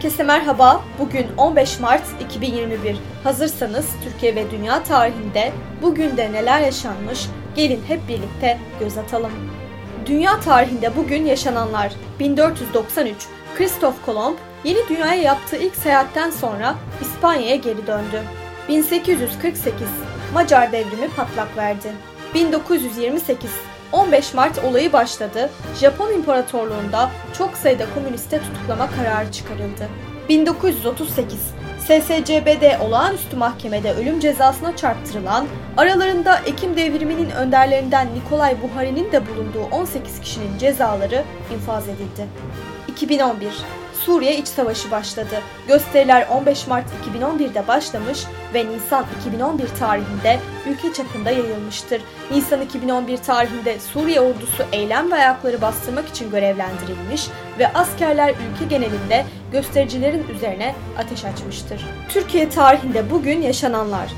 Herkese merhaba. Bugün 15 Mart 2021. Hazırsanız Türkiye ve dünya tarihinde bugün de neler yaşanmış? Gelin hep birlikte göz atalım. Dünya tarihinde bugün yaşananlar 1493 Kristof Kolomb yeni dünyaya yaptığı ilk seyahatten sonra İspanya'ya geri döndü. 1848 Macar devrimi patlak verdi. 1928 15 Mart olayı başladı. Japon İmparatorluğunda çok sayıda komüniste tutuklama kararı çıkarıldı. 1938 SSCB'de olağanüstü mahkemede ölüm cezasına çarptırılan, aralarında Ekim devriminin önderlerinden Nikolay Buhari'nin de bulunduğu 18 kişinin cezaları infaz edildi. 2011 Suriye İç Savaşı başladı. Gösteriler 15 Mart 2011'de başlamış ve Nisan 2011 tarihinde ülke çapında yayılmıştır. Nisan 2011 tarihinde Suriye ordusu eylem ve ayakları bastırmak için görevlendirilmiş ve askerler ülke genelinde göstericilerin üzerine ateş açmıştır. Türkiye tarihinde bugün yaşananlar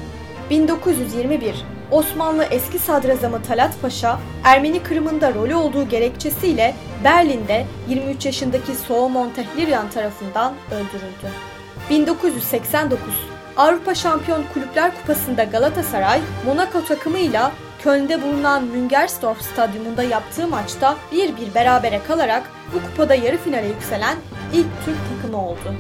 1921 Osmanlı eski sadrazamı Talat Paşa, Ermeni Kırım'ında rolü olduğu gerekçesiyle Berlin'de 23 yaşındaki Soğumon Tehliryan tarafından öldürüldü. 1989 Avrupa Şampiyon Kulüpler Kupası'nda Galatasaray, Monaco takımıyla Köln'de bulunan Müngersdorf Stadyumunda yaptığı maçta 1-1 berabere kalarak bu kupada yarı finale yükselen ilk Türk takımı oldu.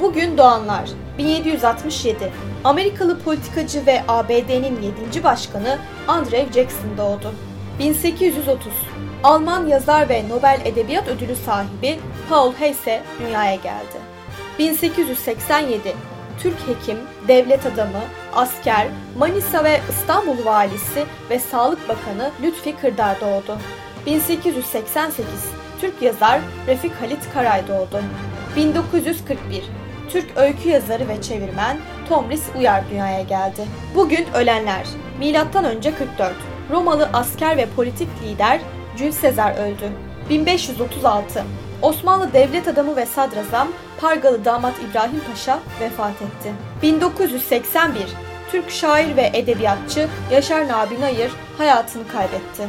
Bugün doğanlar 1767 Amerikalı politikacı ve ABD'nin 7. başkanı Andrew Jackson doğdu. 1830 Alman yazar ve Nobel Edebiyat Ödülü sahibi Paul Heyse dünyaya geldi. 1887 Türk hekim, devlet adamı, asker, Manisa ve İstanbul valisi ve Sağlık Bakanı Lütfi Kırdar doğdu. 1888 Türk yazar Refik Halit Karay doğdu. 1941 Türk öykü yazarı ve çevirmen Tomris Uyar dünyaya geldi. Bugün ölenler. Milattan önce 44. Romalı asker ve politik lider Jules Sezar öldü. 1536. Osmanlı devlet adamı ve sadrazam Pargalı damat İbrahim Paşa vefat etti. 1981. Türk şair ve edebiyatçı Yaşar Nabi Nayır hayatını kaybetti.